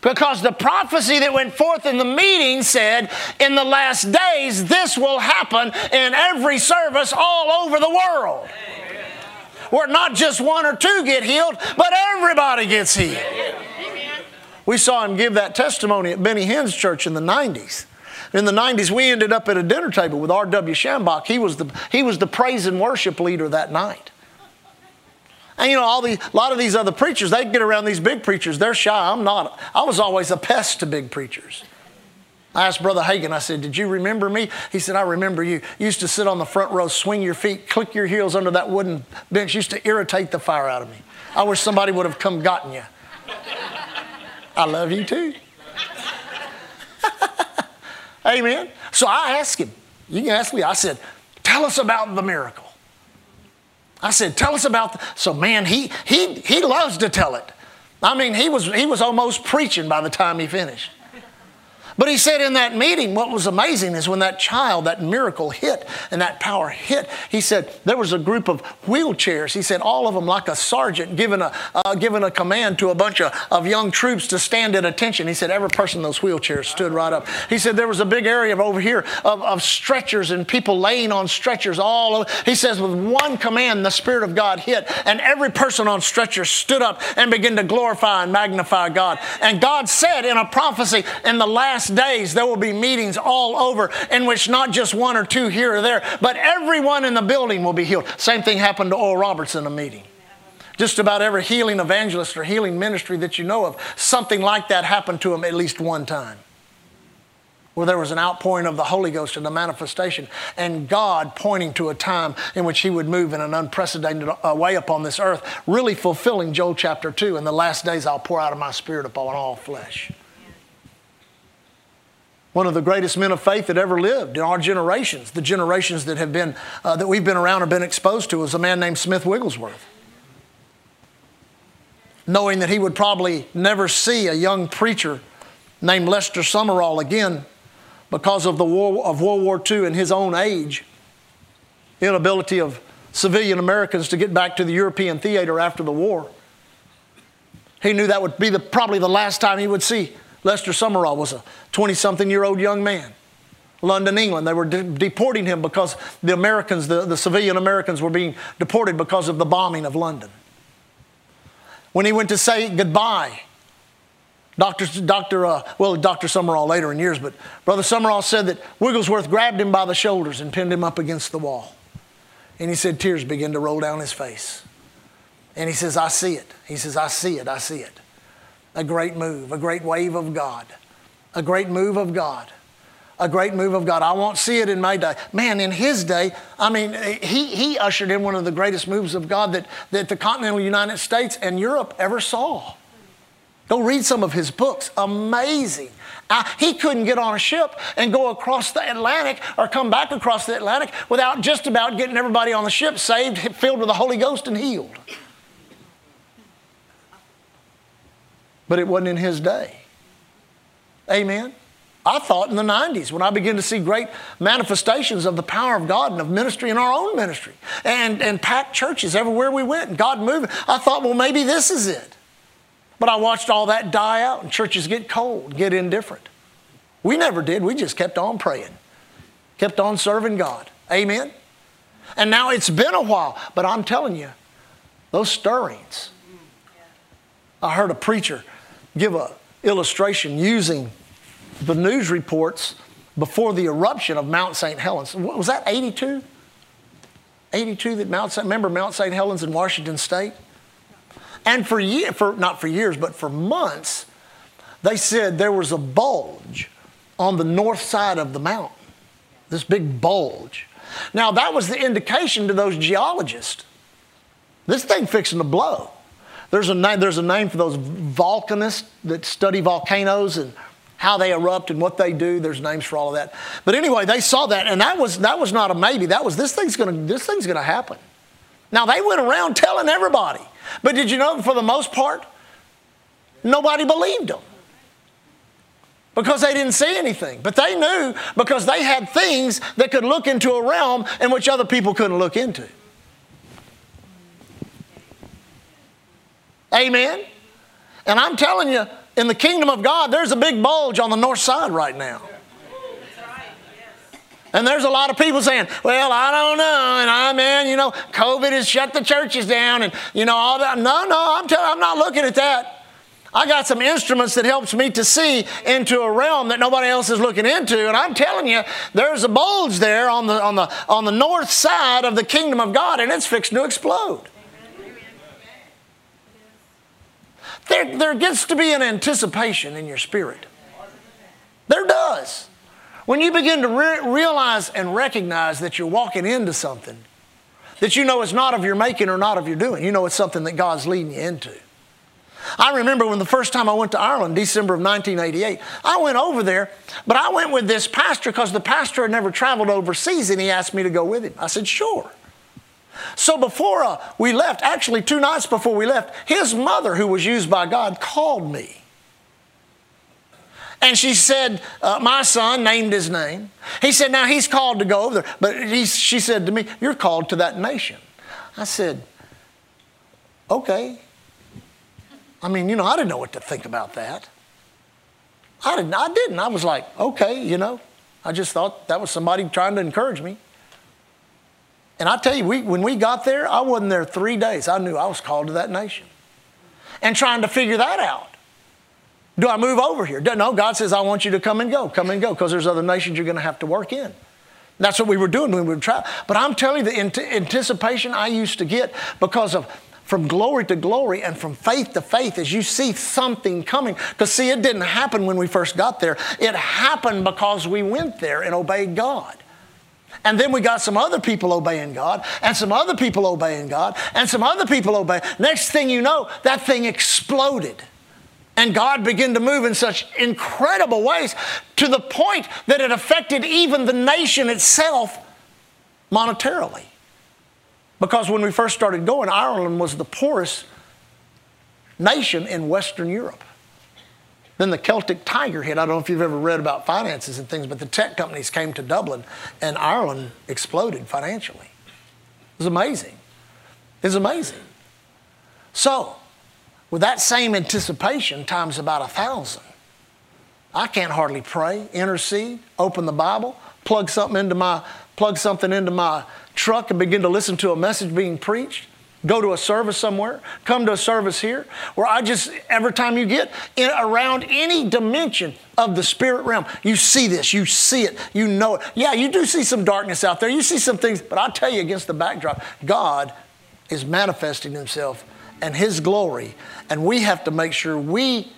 Because the prophecy that went forth in the meeting said, in the last days, this will happen in every service all over the world. Where not just one or two get healed, but everybody gets healed. We saw him give that testimony at Benny Hinn's church in the 90s. In the 90s, we ended up at a dinner table with R.W. Schambach. He was the, he was the praise and worship leader that night. And you know, all the, a lot of these other preachers, they get around these big preachers. They're shy. I'm not. I was always a pest to big preachers. I asked Brother Hagin, I said, Did you remember me? He said, I remember you. You used to sit on the front row, swing your feet, click your heels under that wooden bench. used to irritate the fire out of me. I wish somebody would have come gotten you. I love you too. Amen. So I asked him, you can ask me, I said, tell us about the miracle. I said, tell us about, the, so man, he, he, he loves to tell it. I mean, he was, he was almost preaching by the time he finished. But he said in that meeting, what was amazing is when that child, that miracle hit and that power hit, he said there was a group of wheelchairs. He said all of them like a sergeant giving a, uh, giving a command to a bunch of, of young troops to stand at attention. He said every person in those wheelchairs stood right up. He said there was a big area over here of, of stretchers and people laying on stretchers all over. He says with one command, the Spirit of God hit and every person on stretchers stood up and began to glorify and magnify God. And God said in a prophecy in the last days, there will be meetings all over in which not just one or two here or there, but everyone in the building will be healed. Same thing happened to Oral Roberts in a meeting. Just about every healing evangelist or healing ministry that you know of, something like that happened to him at least one time. where there was an outpouring of the Holy Ghost and a manifestation, and God pointing to a time in which He would move in an unprecedented uh, way upon this earth, really fulfilling Joel chapter 2 In the last days I'll pour out of my spirit upon all flesh. One of the greatest men of faith that ever lived in our generations, the generations that have been uh, that we've been around or been exposed to, was a man named Smith Wigglesworth knowing that he would probably never see a young preacher named Lester Sumrall again because of the war of World War II and his own age, inability of civilian Americans to get back to the European theater after the war. He knew that would be the, probably the last time he would see Lester Sumrall was a 20-something year old young man. London, England. They were de- deporting him because the Americans, the, the civilian Americans, were being deported because of the bombing of London. When he went to say goodbye, Dr. Dr. Uh, well, Dr. Sumrall later in years, but Brother Sumrall said that Wigglesworth grabbed him by the shoulders and pinned him up against the wall. And he said tears began to roll down his face. And he says, I see it. He says, I see it. I see it. A great move, a great wave of God, a great move of God a great move of God. I won't see it in my day. Man, in his day, I mean, he, he ushered in one of the greatest moves of God that, that the continental United States and Europe ever saw. Go read some of his books. Amazing. Uh, he couldn't get on a ship and go across the Atlantic or come back across the Atlantic without just about getting everybody on the ship saved, filled with the Holy Ghost, and healed. But it wasn't in his day. Amen. I thought in the 90s when I began to see great manifestations of the power of God and of ministry in our own ministry and, and packed churches everywhere we went and God moving. I thought, well, maybe this is it. But I watched all that die out and churches get cold, get indifferent. We never did. We just kept on praying, kept on serving God. Amen? And now it's been a while, but I'm telling you, those stirrings. I heard a preacher give a illustration using the news reports before the eruption of Mount St. Helens. Was that 82? 82 that Mount St. Remember Mount St. Helens in Washington State? And for years, for not for years, but for months, they said there was a bulge on the north side of the mountain. This big bulge. Now that was the indication to those geologists. This thing fixing to blow. There's a, name, there's a name for those volcanists that study volcanoes and how they erupt and what they do. There's names for all of that. But anyway, they saw that, and that was that was not a maybe. That was this thing's gonna this thing's gonna happen. Now they went around telling everybody, but did you know for the most part, nobody believed them because they didn't see anything. But they knew because they had things that could look into a realm in which other people couldn't look into. Amen. And I'm telling you, in the kingdom of God, there's a big bulge on the north side right now. And there's a lot of people saying, well, I don't know. And I, man, you know, COVID has shut the churches down and, you know, all that. No, no, I'm, telling, I'm not looking at that. I got some instruments that helps me to see into a realm that nobody else is looking into. And I'm telling you, there's a bulge there on the, on the, on the north side of the kingdom of God and it's fixing to explode. There, there gets to be an anticipation in your spirit. There does. When you begin to re- realize and recognize that you're walking into something that you know it's not of your making or not of your doing, you know it's something that God's leading you into. I remember when the first time I went to Ireland, December of 1988, I went over there, but I went with this pastor because the pastor had never traveled overseas and he asked me to go with him. I said, sure. So before uh, we left, actually two nights before we left, his mother, who was used by God, called me. And she said, uh, My son named his name. He said, Now he's called to go over there. But he, she said to me, You're called to that nation. I said, Okay. I mean, you know, I didn't know what to think about that. I didn't. I didn't. I was like, Okay, you know, I just thought that was somebody trying to encourage me. And I tell you, we, when we got there, I wasn't there three days. I knew I was called to that nation. And trying to figure that out. Do I move over here? No, God says, I want you to come and go, come and go, because there's other nations you're going to have to work in. That's what we were doing when we were traveling. But I'm telling you, the anticipation I used to get because of from glory to glory and from faith to faith as you see something coming. Because, see, it didn't happen when we first got there, it happened because we went there and obeyed God. And then we got some other people obeying God, and some other people obeying God, and some other people obeying. Next thing you know, that thing exploded. And God began to move in such incredible ways to the point that it affected even the nation itself monetarily. Because when we first started going, Ireland was the poorest nation in Western Europe. Then the Celtic tiger hit. I don't know if you've ever read about finances and things, but the tech companies came to Dublin and Ireland exploded financially. It was amazing. It was amazing. So, with that same anticipation times about a thousand, I can't hardly pray, intercede, open the Bible, plug something into my plug something into my truck and begin to listen to a message being preached, go to a service somewhere, come to a service here, where I just, every time you get in, around any dimension of the spirit realm, you see this, you see it, you know it. Yeah, you do see some darkness out there, you see some things, but I'll tell you against the backdrop, God is manifesting Himself and His glory, and we have to make sure we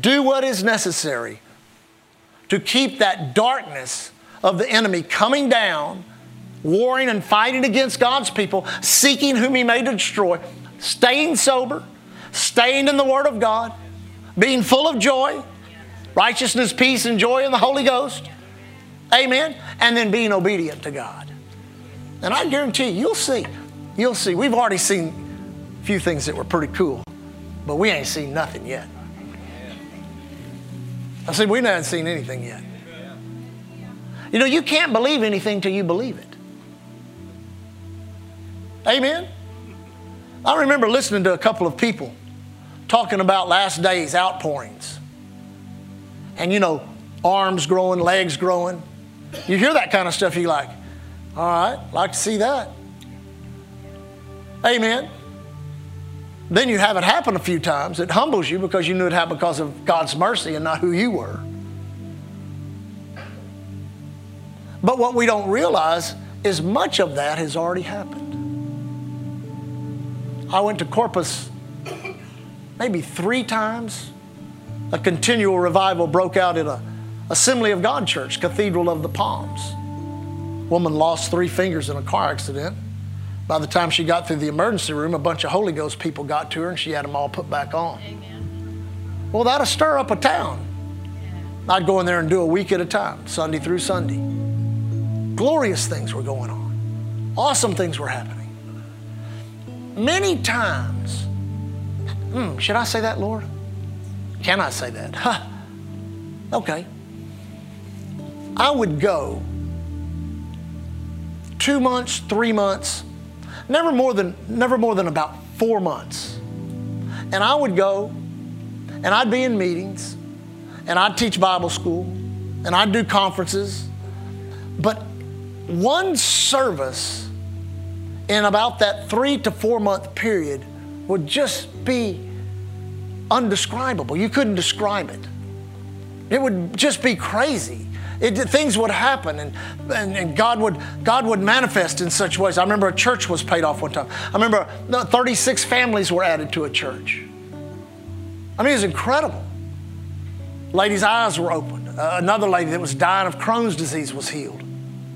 do what is necessary to keep that darkness of the enemy coming down, warring and fighting against God's people, seeking whom he may destroy, staying sober, staying in the Word of God, being full of joy, righteousness, peace, and joy in the Holy Ghost. Amen. And then being obedient to God. And I guarantee you, you'll see. You'll see. We've already seen a few things that were pretty cool, but we ain't seen nothing yet. I said, we haven't seen anything yet. You know, you can't believe anything till you believe it. Amen? I remember listening to a couple of people talking about last days outpourings. And you know, arms growing, legs growing. You hear that kind of stuff, you like, all right, like to see that. Amen. Then you have it happen a few times. It humbles you because you knew it happened because of God's mercy and not who you were. But what we don't realize is much of that has already happened. I went to Corpus maybe three times. A continual revival broke out in a Assembly of God church, Cathedral of the Palms. Woman lost three fingers in a car accident. By the time she got through the emergency room, a bunch of Holy Ghost people got to her and she had them all put back on. Amen. Well, that'll stir up a town. I'd go in there and do a week at a time, Sunday through Sunday. Glorious things were going on, awesome things were happening. Many times, hmm, should I say that, Lord? Can I say that? Huh. Okay. I would go two months, three months, never more than never more than about four months. And I would go and I'd be in meetings and I'd teach Bible school and I'd do conferences. But one service in about that three to four month period would just be undescribable. You couldn't describe it. It would just be crazy. It, things would happen and, and, and, God, would, God would manifest in such ways. I remember a church was paid off one time. I remember 36 families were added to a church. I mean, it was incredible. Lady's eyes were opened. Uh, another lady that was dying of Crohn's disease was healed.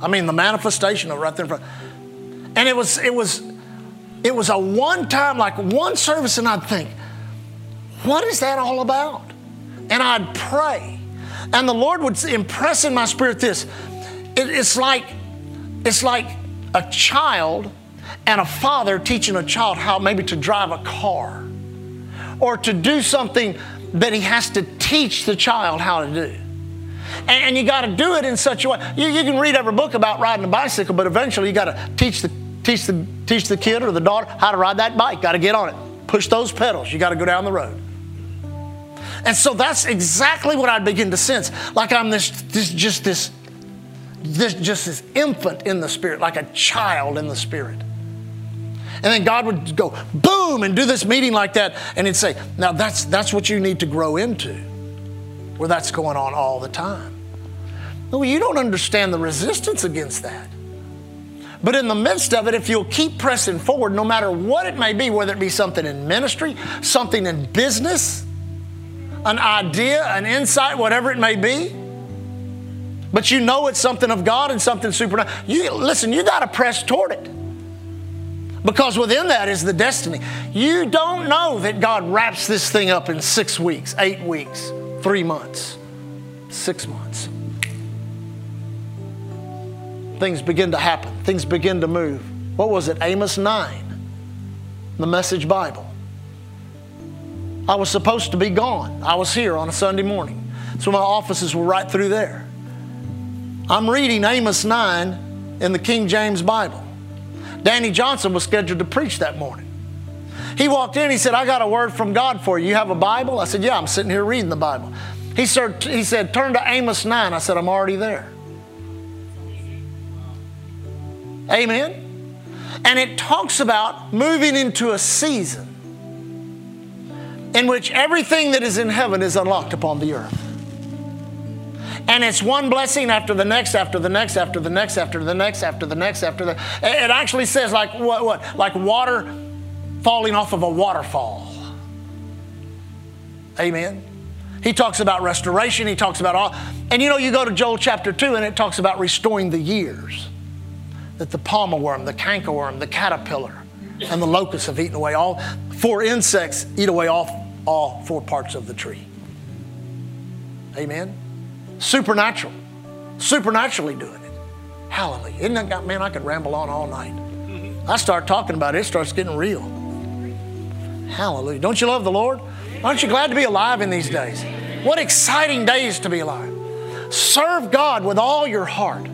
I mean, the manifestation of right there in front. And it was, it was, it was a one time, like one service, and I'd think, what is that all about? And I'd pray. And the Lord would impress in my spirit this. It, it's like, it's like a child and a father teaching a child how maybe to drive a car or to do something that he has to teach the child how to do. And, you got to do it in such a way. You, you can read every book about riding a bicycle, but eventually you got to teach the, teach, the, teach the kid or the daughter how to ride that bike. Got to get on it. Push those pedals. You got to go down the road. And so that's exactly what I begin to sense. Like I'm this, this just this, this, just this infant in the spirit, like a child in the spirit. And then God would go boom and do this meeting like that, and he'd say, "Now that's that's what you need to grow into." where that's going on all the time. No, you don't understand the resistance against that. But in the midst of it, if you'll keep pressing forward, no matter what it may be, whether it be something in ministry, something in business, an idea, an insight, whatever it may be, but you know it's something of God and something supernatural. You listen, you got to press toward it. Because within that is the destiny. You don't know that God wraps this thing up in six weeks, eight weeks, three months, six months. Things begin to happen, things begin to move. What was it? Amos 9, the Message Bible. I was supposed to be gone. I was here on a Sunday morning. So my offices were right through there. I'm reading Amos 9 in the King James Bible. Danny Johnson was scheduled to preach that morning. He walked in, he said, I got a word from God for you. You have a Bible? I said, Yeah, I'm sitting here reading the Bible. He said, Turn to Amos 9. I said, I'm already there. Amen. And it talks about moving into a season in which everything that is in heaven is unlocked upon the earth. And it's one blessing after the next, after the next, after the next, after the next, after the next, after the. It actually says like what? What? Like water falling off of a waterfall. Amen. He talks about restoration. He talks about all. And you know, you go to Joel chapter two, and it talks about restoring the years that the palmer worm, the cankerworm, the caterpillar, and the locust have eaten away. All four insects eat away all, all four parts of the tree. Amen. Supernatural. Supernaturally doing it. Hallelujah. Isn't that got, man, I could ramble on all night. I start talking about it, it starts getting real. Hallelujah. Don't you love the Lord? Aren't you glad to be alive in these days? What exciting days to be alive. Serve God with all your heart.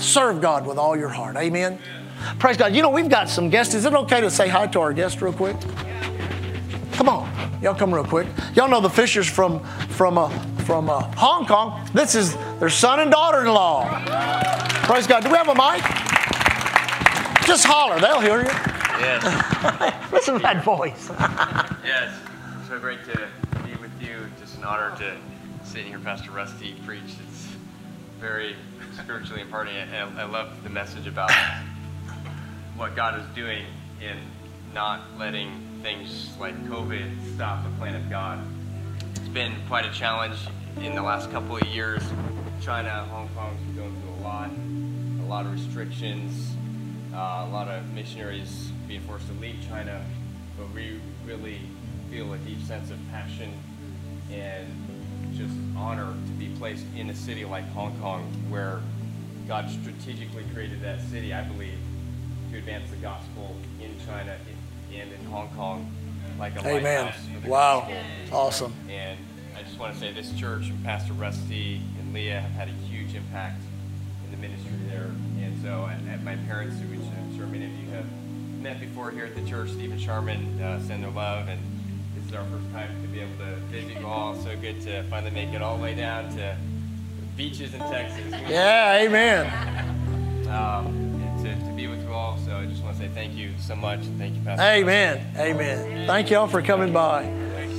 Serve God with all your heart. Amen. Praise God. You know, we've got some guests. Is it okay to say hi to our guests real quick? Come on. Y'all come real quick. Y'all know the Fishers from, from, uh, from uh, Hong Kong. This is their son and daughter in law. Praise God. Do we have a mic? Just holler. They'll hear you. Yes. Listen to that voice. yes. So great to be with you. Just an honor to sit here, Pastor Rusty, preach. It's very spiritually imparting. It. I, I love the message about what God is doing in not letting things like COVID stop the plan of God. It's been quite a challenge in the last couple of years. China, Hong Kong's been going through a lot, a lot of restrictions, uh, a lot of missionaries being forced to leave China, but we really feel a deep sense of passion and just honor to be placed in a city like Hong Kong where God strategically created that city, I believe, to advance the gospel in China and in Hong Kong like a Amen. lighthouse for the Wow. gospel. Awesome. And I just want to say this church and Pastor Rusty and Leah have had a huge impact in the ministry there. And so at, at my parents, which I'm sure many of you have met before here at the church, Stephen Sharman, uh, send their love. And is our first time to be able to visit you all. So good to finally make it all the way down to beaches in Texas. Yeah, amen. Um, and to, to be with you all. So I just want to say thank you so much. Thank you, Pastor. Amen. Amen. Thank y'all for coming by.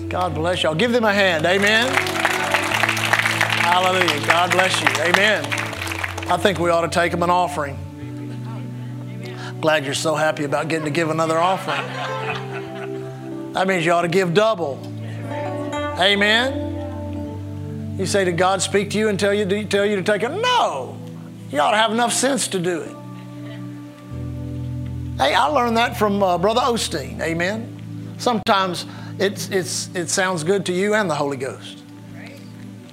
God bless y'all. Give them a hand. Amen. Hallelujah. God bless you. Amen. I think we ought to take them an offering. Glad you're so happy about getting to give another offering. That means you ought to give double. Amen. You say, Did God speak to you and tell you to, tell you to take it? No. You ought to have enough sense to do it. Hey, I learned that from uh, Brother Osteen. Amen. Sometimes it's, it's, it sounds good to you and the Holy Ghost.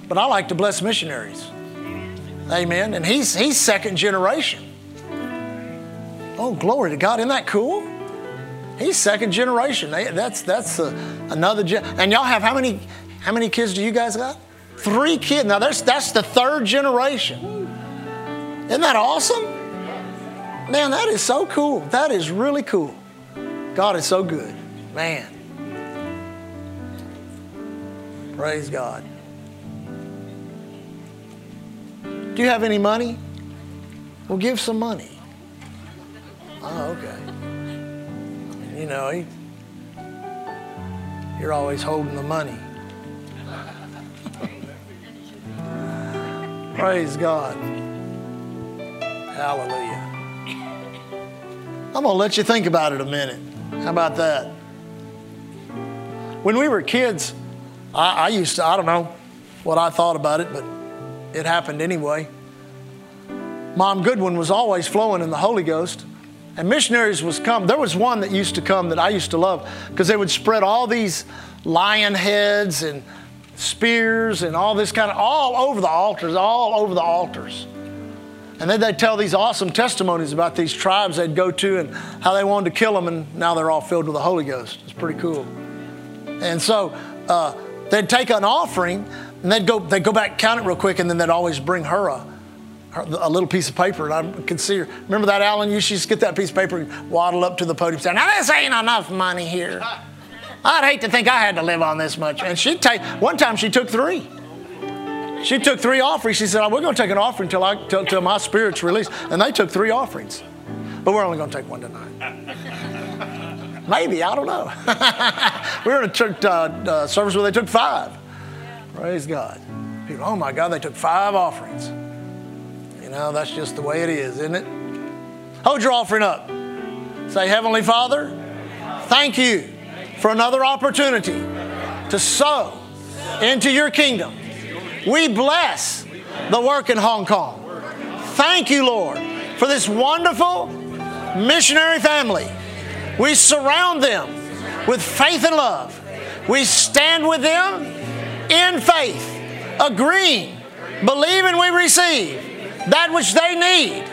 But I like to bless missionaries. Amen. And he's, he's second generation. Oh, glory to God. Isn't that cool? He's second generation. That's, that's uh, another gen. And y'all have how many, how many kids do you guys got? Three kids. Now, that's, that's the third generation. Isn't that awesome? Man, that is so cool. That is really cool. God is so good. Man. Praise God. Do you have any money? Well, give some money. Oh, okay. You know, he- you're always holding the money. Praise God. Hallelujah. I'm going to let you think about it a minute. How about that? When we were kids, I, I used to, I don't know what I thought about it, but it happened anyway. Mom Goodwin was always flowing in the Holy Ghost. And missionaries was come. There was one that used to come that I used to love because they would spread all these lion heads and spears and all this kind of all over the altars, all over the altars. And then they'd tell these awesome testimonies about these tribes they'd go to and how they wanted to kill them, and now they're all filled with the Holy Ghost. It's pretty cool. And so uh, they'd take an offering and they'd go, they'd go back, count it real quick, and then they'd always bring her a, a little piece of paper. And I could see her. Remember that, Alan? You used to get that piece of paper and waddle up to the podium saying, Now, this ain't enough money here. I'd hate to think I had to live on this much. And she'd take, one time she took three. She took three offerings. She said, We're going to take an offering till, I, till, till my spirit's released. And they took three offerings. But we're only going to take one tonight. Maybe, I don't know. we were in a church uh, uh, service where they took five. Praise God. People, oh my God, they took five offerings. You know, that's just the way it is, isn't it? Hold your offering up. Say, Heavenly Father, thank you for another opportunity to sow into your kingdom. We bless the work in Hong Kong. Thank you, Lord, for this wonderful missionary family. We surround them with faith and love. We stand with them in faith, agreeing, believing we receive that which they need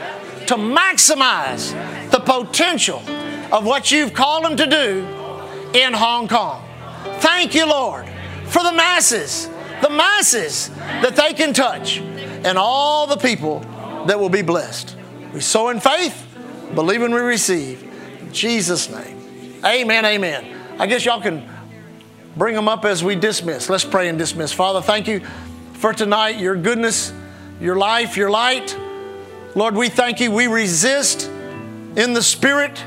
to maximize the potential of what you've called them to do in Hong Kong. Thank you, Lord, for the masses, the masses that they can touch, and all the people that will be blessed. We sow in faith, believe believing we receive. In Jesus' name. Amen, amen. I guess y'all can bring them up as we dismiss. Let's pray and dismiss. Father, thank you for tonight, your goodness, your life, your light. Lord, we thank you. We resist in the spirit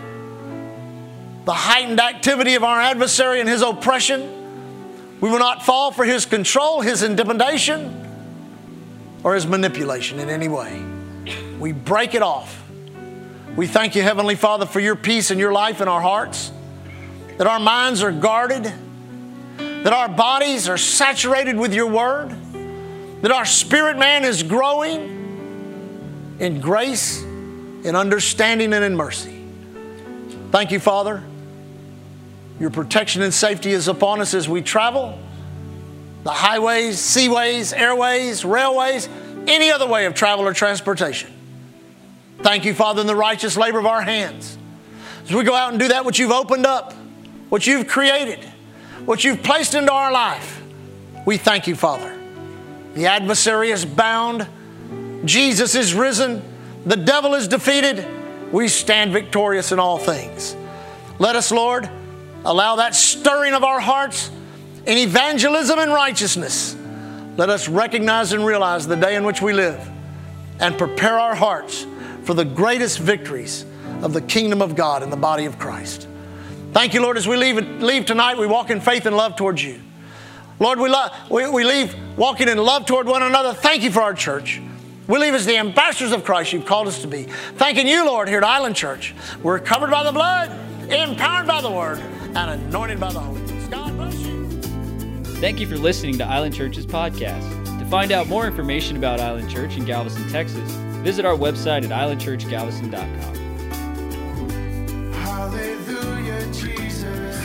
the heightened activity of our adversary and his oppression. We will not fall for his control, his intimidation, or his manipulation in any way. We break it off. We thank you, Heavenly Father, for your peace and your life in our hearts, that our minds are guarded, that our bodies are saturated with your word, that our spirit man is growing in grace, in understanding, and in mercy. Thank you, Father. Your protection and safety is upon us as we travel the highways, seaways, airways, railways, any other way of travel or transportation. Thank you, Father, in the righteous labor of our hands. As we go out and do that which you've opened up, what you've created, what you've placed into our life, we thank you, Father. The adversary is bound, Jesus is risen, the devil is defeated. We stand victorious in all things. Let us, Lord, Allow that stirring of our hearts in evangelism and righteousness. Let us recognize and realize the day in which we live and prepare our hearts for the greatest victories of the kingdom of God in the body of Christ. Thank you, Lord, as we leave, leave tonight, we walk in faith and love towards you. Lord, we, lo- we, we leave walking in love toward one another. Thank you for our church. We leave as the ambassadors of Christ you've called us to be. Thanking you, Lord, here at Island Church. We're covered by the blood, empowered by the word, and anointed by the Holy Ghost. God bless you. Thank you for listening to Island Church's podcast. To find out more information about Island Church in Galveston, Texas, visit our website at islandchurchgalveston.com. Hallelujah, Jesus.